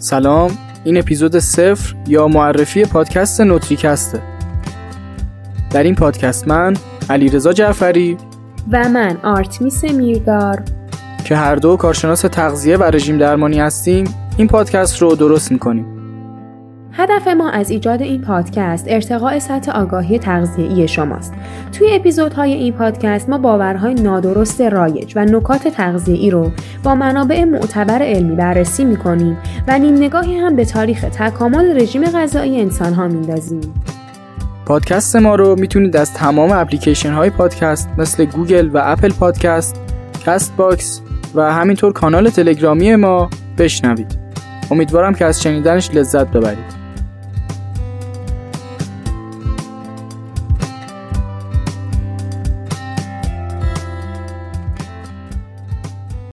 سلام این اپیزود صفر یا معرفی پادکست نوتریکسته. در این پادکست من علیرضا جعفری و من آرتمیس میردار که هر دو کارشناس تغذیه و رژیم درمانی هستیم این پادکست رو درست می‌کنیم. هدف ما از ایجاد این پادکست ارتقاء سطح آگاهی تغذیه‌ای شماست. توی اپیزودهای این پادکست ما باورهای نادرست رایج و نکات تغذیه‌ای رو با منابع معتبر علمی بررسی می‌کنیم و نیم نگاهی هم به تاریخ تکامل رژیم غذایی انسان‌ها میندازیم. پادکست ما رو می‌تونید از تمام اپلیکیشن های پادکست مثل گوگل و اپل پادکست، Castbox و همینطور کانال تلگرامی ما بشنوید. امیدوارم که از شنیدنش لذت ببرید.